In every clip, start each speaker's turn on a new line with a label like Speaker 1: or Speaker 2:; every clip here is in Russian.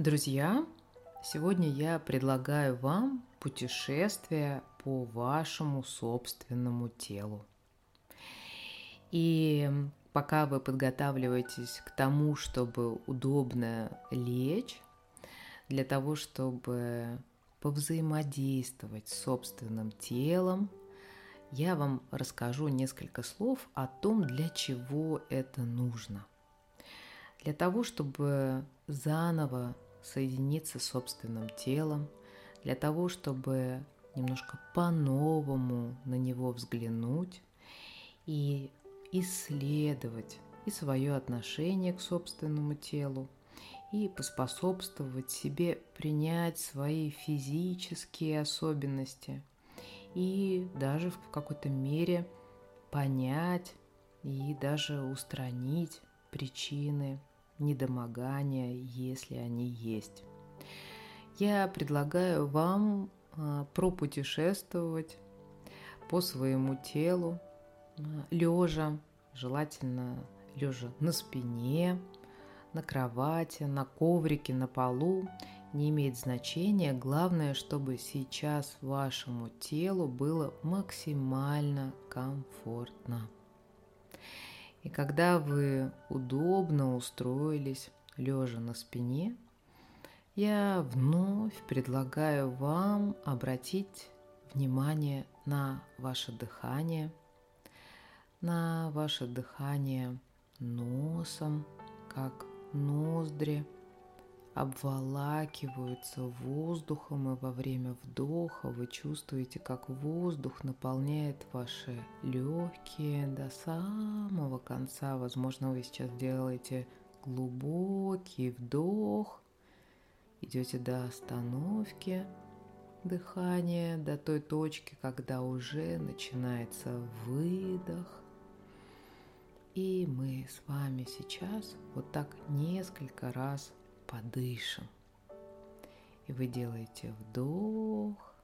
Speaker 1: Друзья, сегодня я предлагаю вам путешествие по вашему собственному телу. И пока вы подготавливаетесь к тому, чтобы удобно лечь, для того, чтобы повзаимодействовать с собственным телом, я вам расскажу несколько слов о том, для чего это нужно. Для того, чтобы заново соединиться с собственным телом, для того, чтобы немножко по-новому на него взглянуть и исследовать и свое отношение к собственному телу, и поспособствовать себе принять свои физические особенности и даже в какой-то мере понять и даже устранить причины недомогания, если они есть. Я предлагаю вам а, пропутешествовать по своему телу, а, лежа, желательно лежа на спине, на кровати, на коврике, на полу, не имеет значения. Главное, чтобы сейчас вашему телу было максимально комфортно. И когда вы удобно устроились, лежа на спине, я вновь предлагаю вам обратить внимание на ваше дыхание, на ваше дыхание носом, как ноздри обволакиваются воздухом, и во время вдоха вы чувствуете, как воздух наполняет ваши легкие до самого конца. Возможно, вы сейчас делаете глубокий вдох, идете до остановки дыхания, до той точки, когда уже начинается выдох. И мы с вами сейчас вот так несколько раз подышим. И вы делаете вдох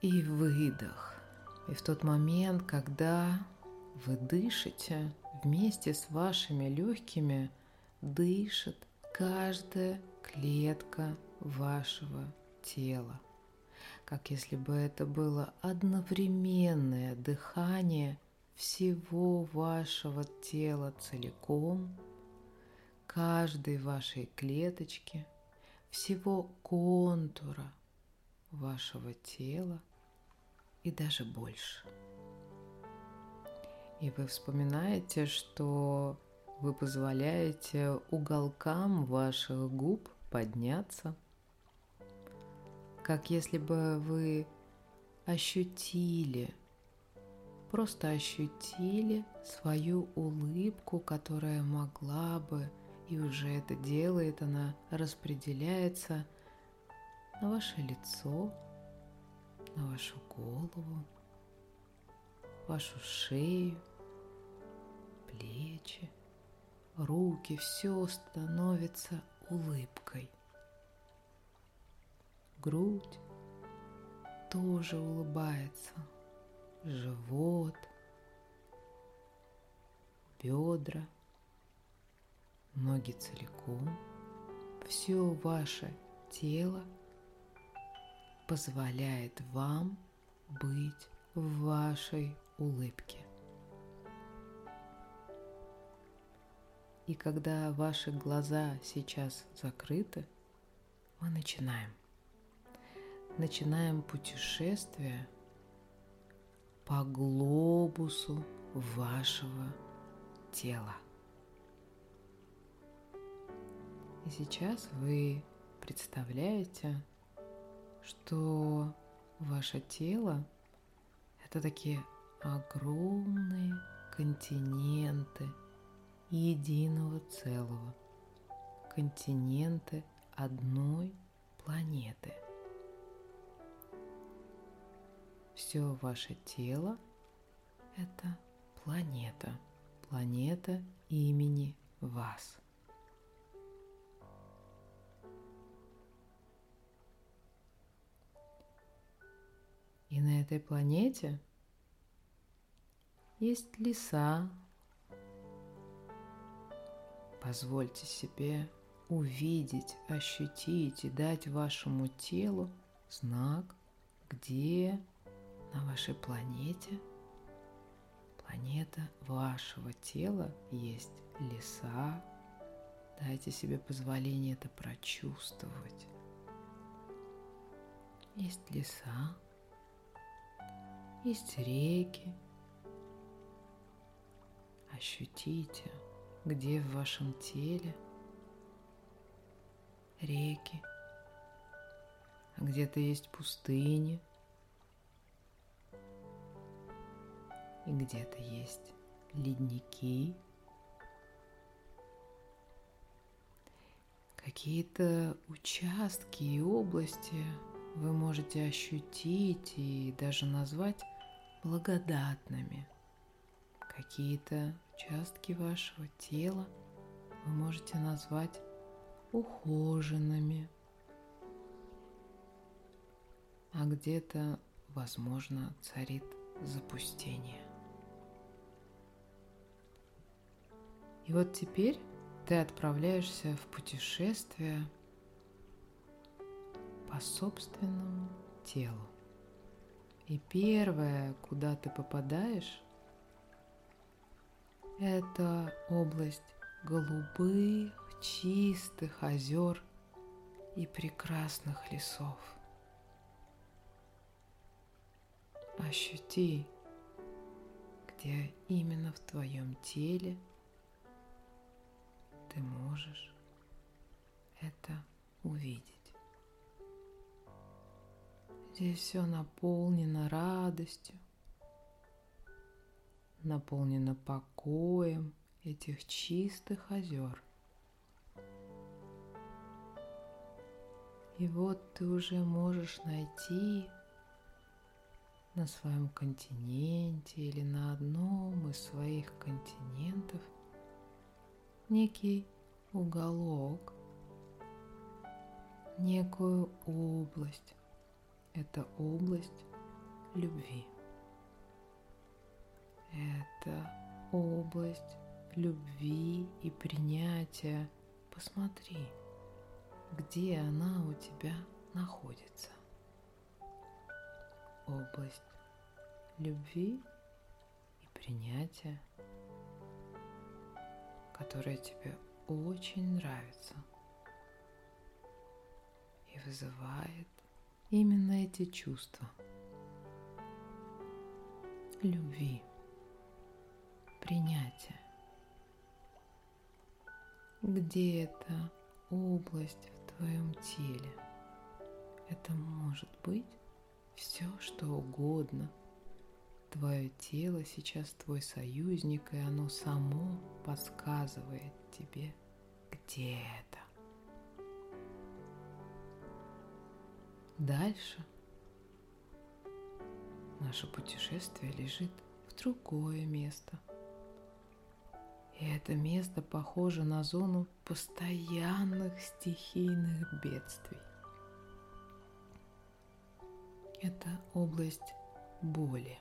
Speaker 1: и выдох. И в тот момент, когда вы дышите, вместе с вашими легкими дышит каждая клетка вашего тела. Как если бы это было одновременное дыхание всего вашего тела целиком, каждой вашей клеточки, всего контура вашего тела и даже больше. И вы вспоминаете, что вы позволяете уголкам ваших губ подняться, как если бы вы ощутили – просто ощутили свою улыбку, которая могла бы, и уже это делает, она распределяется на ваше лицо, на вашу голову, вашу шею, плечи, руки, все становится улыбкой. Грудь тоже улыбается – живот, бедра, ноги целиком, все ваше тело позволяет вам быть в вашей улыбке. И когда ваши глаза сейчас закрыты, мы начинаем. Начинаем путешествие – по глобусу вашего тела. И сейчас вы представляете, что ваше тело – это такие огромные континенты единого целого, континенты одной планеты – Все ваше тело – это планета, планета имени вас. На этой планете есть леса, Позвольте себе увидеть, ощутить и дать вашему телу знак, где на вашей планете, планета вашего тела есть леса. Дайте себе позволение это прочувствовать. Есть леса, есть реки. Ощутите, где в вашем теле реки, а где-то есть пустыни, и где-то есть ледники, какие-то участки и области вы можете ощутить и даже назвать благодатными. Какие-то участки вашего тела вы можете назвать ухоженными, а где-то, возможно, царит запустение. И вот теперь ты отправляешься в путешествие по собственному телу. И первое, куда ты попадаешь, это область голубых, чистых озер и прекрасных лесов. Ощути, где именно в твоем теле ты можешь это увидеть. Здесь все наполнено радостью, наполнено покоем этих чистых озер. И вот ты уже можешь найти на своем континенте или на одном из своих континентов некий уголок, некую область. Это область любви. Это область любви и принятия. Посмотри, где она у тебя находится. Область любви и принятия, которая тебе очень нравится и вызывает именно эти чувства любви, принятия. Где эта область в твоем теле? Это может быть все, что угодно. Твое тело сейчас твой союзник, и оно само подсказывает тебе, где это. Дальше наше путешествие лежит в другое место. И это место похоже на зону постоянных стихийных бедствий. Это область боли.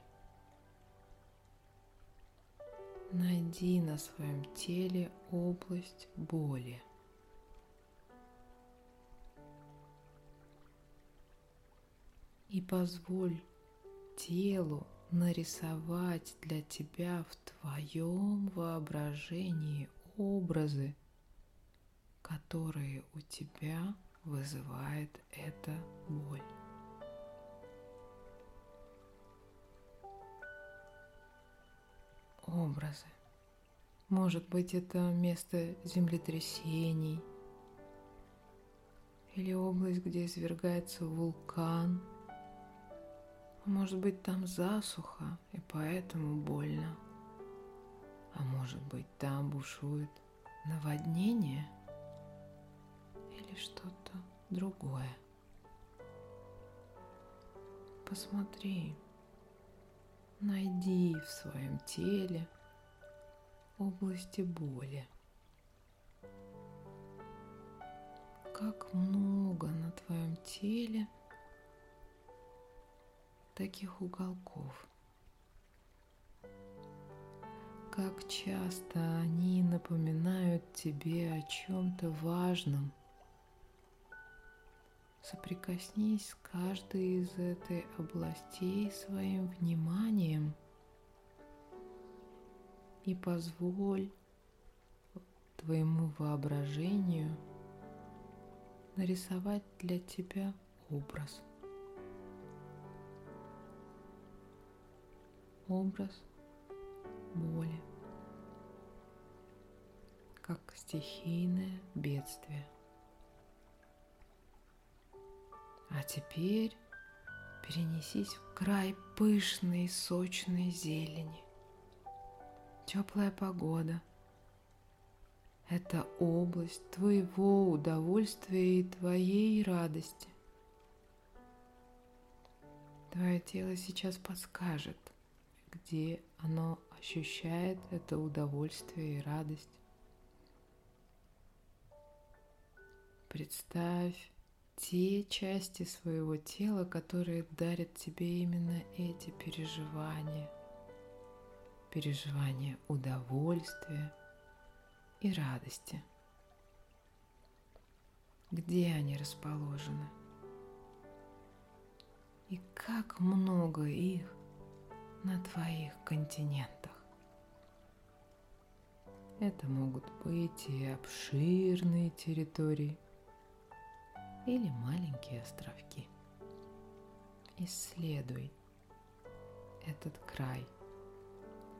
Speaker 1: Найди на своем теле область боли – и позволь телу нарисовать для тебя в твоем воображении образы, которые у тебя вызывает эта боль. Образы. Может быть, это место землетрясений или область, где извергается вулкан – может быть, там засуха, и поэтому больно. А может быть, там бушует наводнение или что-то другое. Посмотри, найди в своем теле области боли. Как много на твоем теле – таких уголков. как часто они напоминают тебе о чем-то важном. Соприкоснись с каждой из этой областей своим вниманием и позволь твоему воображению нарисовать для тебя образ. Образ боли, как стихийное бедствие. А теперь перенесись в край пышной сочной зелени. Теплая погода – это область твоего удовольствия и твоей радости. Твое тело сейчас подскажет, где оно ощущает это удовольствие и радость. Представь те части своего тела, которые дарят тебе именно эти переживания. Переживания удовольствия и радости. Где они расположены? И как много их на твоих континентах. Это могут быть и обширные территории, или маленькие островки. Исследуй этот край,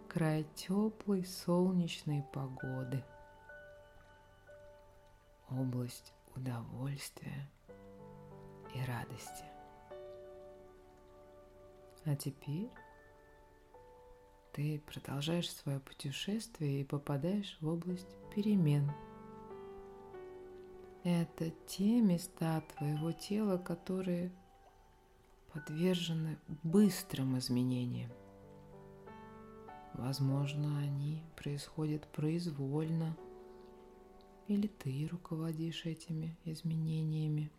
Speaker 1: край теплой солнечной погоды, область удовольствия и радости. А теперь ты продолжаешь свое путешествие и попадаешь в область перемен – это те места твоего тела, которые подвержены быстрым изменениям. Возможно, они происходят произвольно, или ты руководишь этими изменениями.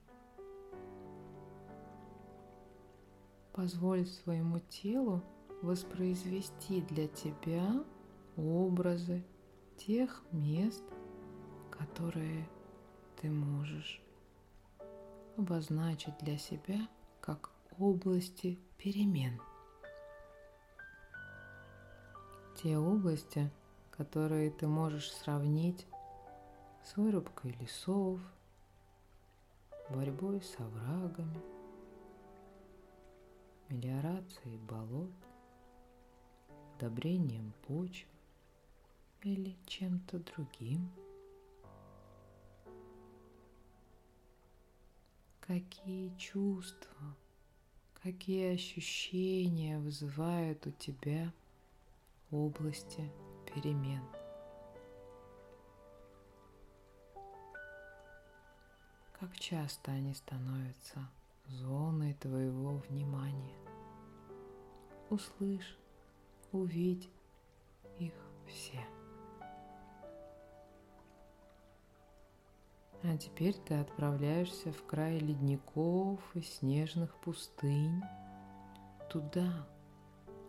Speaker 1: Позволь своему телу воспроизвести для тебя образы тех мест, которые ты можешь обозначить для себя как области перемен. Те области, которые ты можешь сравнить с вырубкой лесов, борьбой с оврагами, мелиорацией болот, удобрением почвы или чем-то другим – какие чувства, какие ощущения вызывают у тебя области перемен. Как часто они становятся зоной твоего внимания. Услышь, увидь их все. А теперь ты отправляешься в край ледников и снежных пустынь, туда,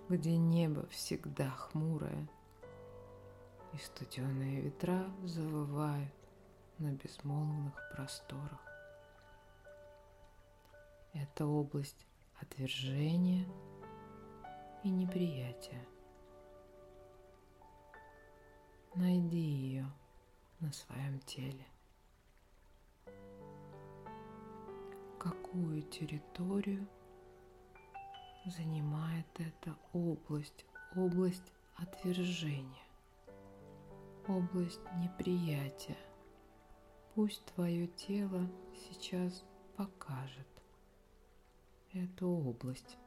Speaker 1: где небо всегда хмурое, и студеные ветра завывают на безмолвных просторах. Это область отвержения и неприятия. Найди ее на своем теле. какую территорию занимает эта область, область отвержения, область неприятия. Пусть твое тело сейчас покажет эту область.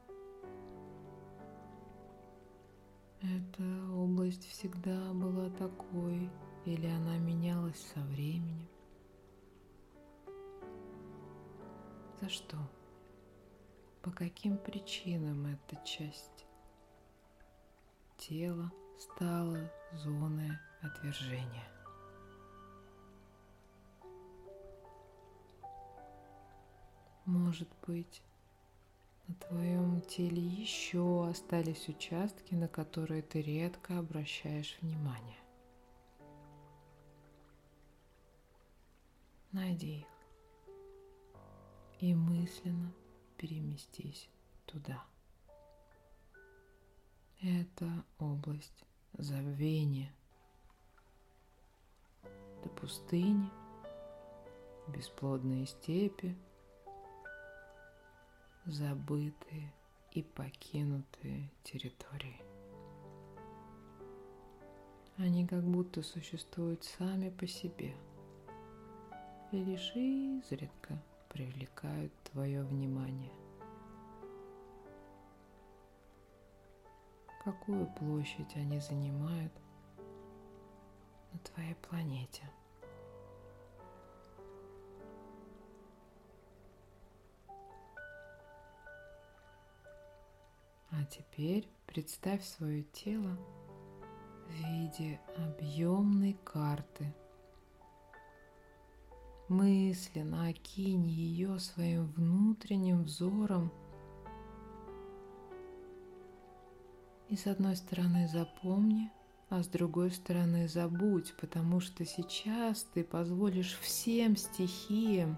Speaker 1: Эта область всегда была такой, или она менялась со временем? За что? По каким причинам эта часть тела стала зоной отвержения? Может быть, на твоем теле еще остались участки, на которые ты редко обращаешь внимание. Найди их и мысленно переместись туда. Это область забвения. До пустыни, бесплодные степи, забытые и покинутые территории. Они как будто существуют сами по себе и лишь изредка привлекают твое внимание. Какую площадь они занимают на твоей планете? А теперь представь свое тело в виде объемной карты – мысленно окинь ее своим внутренним взором. И с одной стороны запомни, а с другой стороны забудь, потому что сейчас ты позволишь всем стихиям,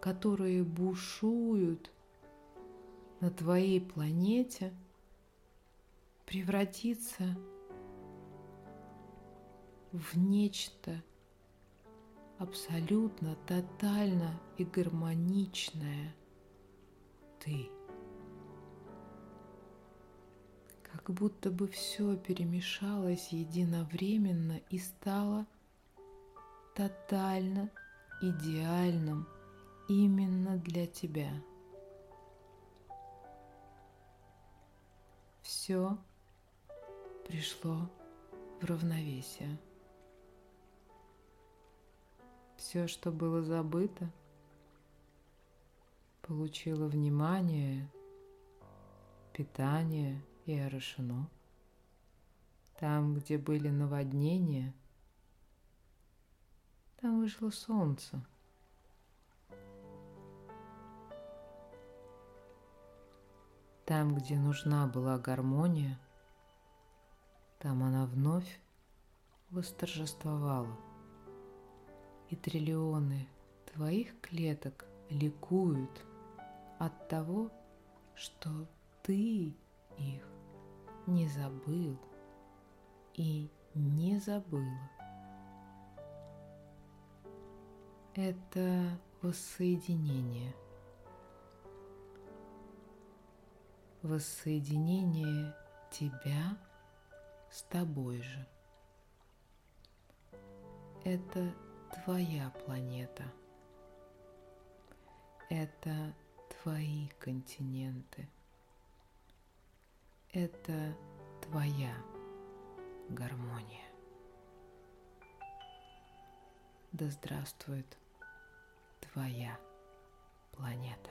Speaker 1: которые бушуют на твоей планете, превратиться в нечто абсолютно, тотально и гармоничная ты. Как будто бы все перемешалось единовременно и стало тотально идеальным именно для тебя. Все пришло в равновесие. Все, что было забыто, получило внимание, питание и орошено. Там, где были наводнения, там вышло солнце. Там, где нужна была гармония, там она вновь восторжествовала и триллионы твоих клеток ликуют от того, что ты их не забыл и не забыла. Это воссоединение. Воссоединение тебя с тобой же. Это твоя планета. Это твои континенты. Это твоя гармония. Да здравствует твоя планета.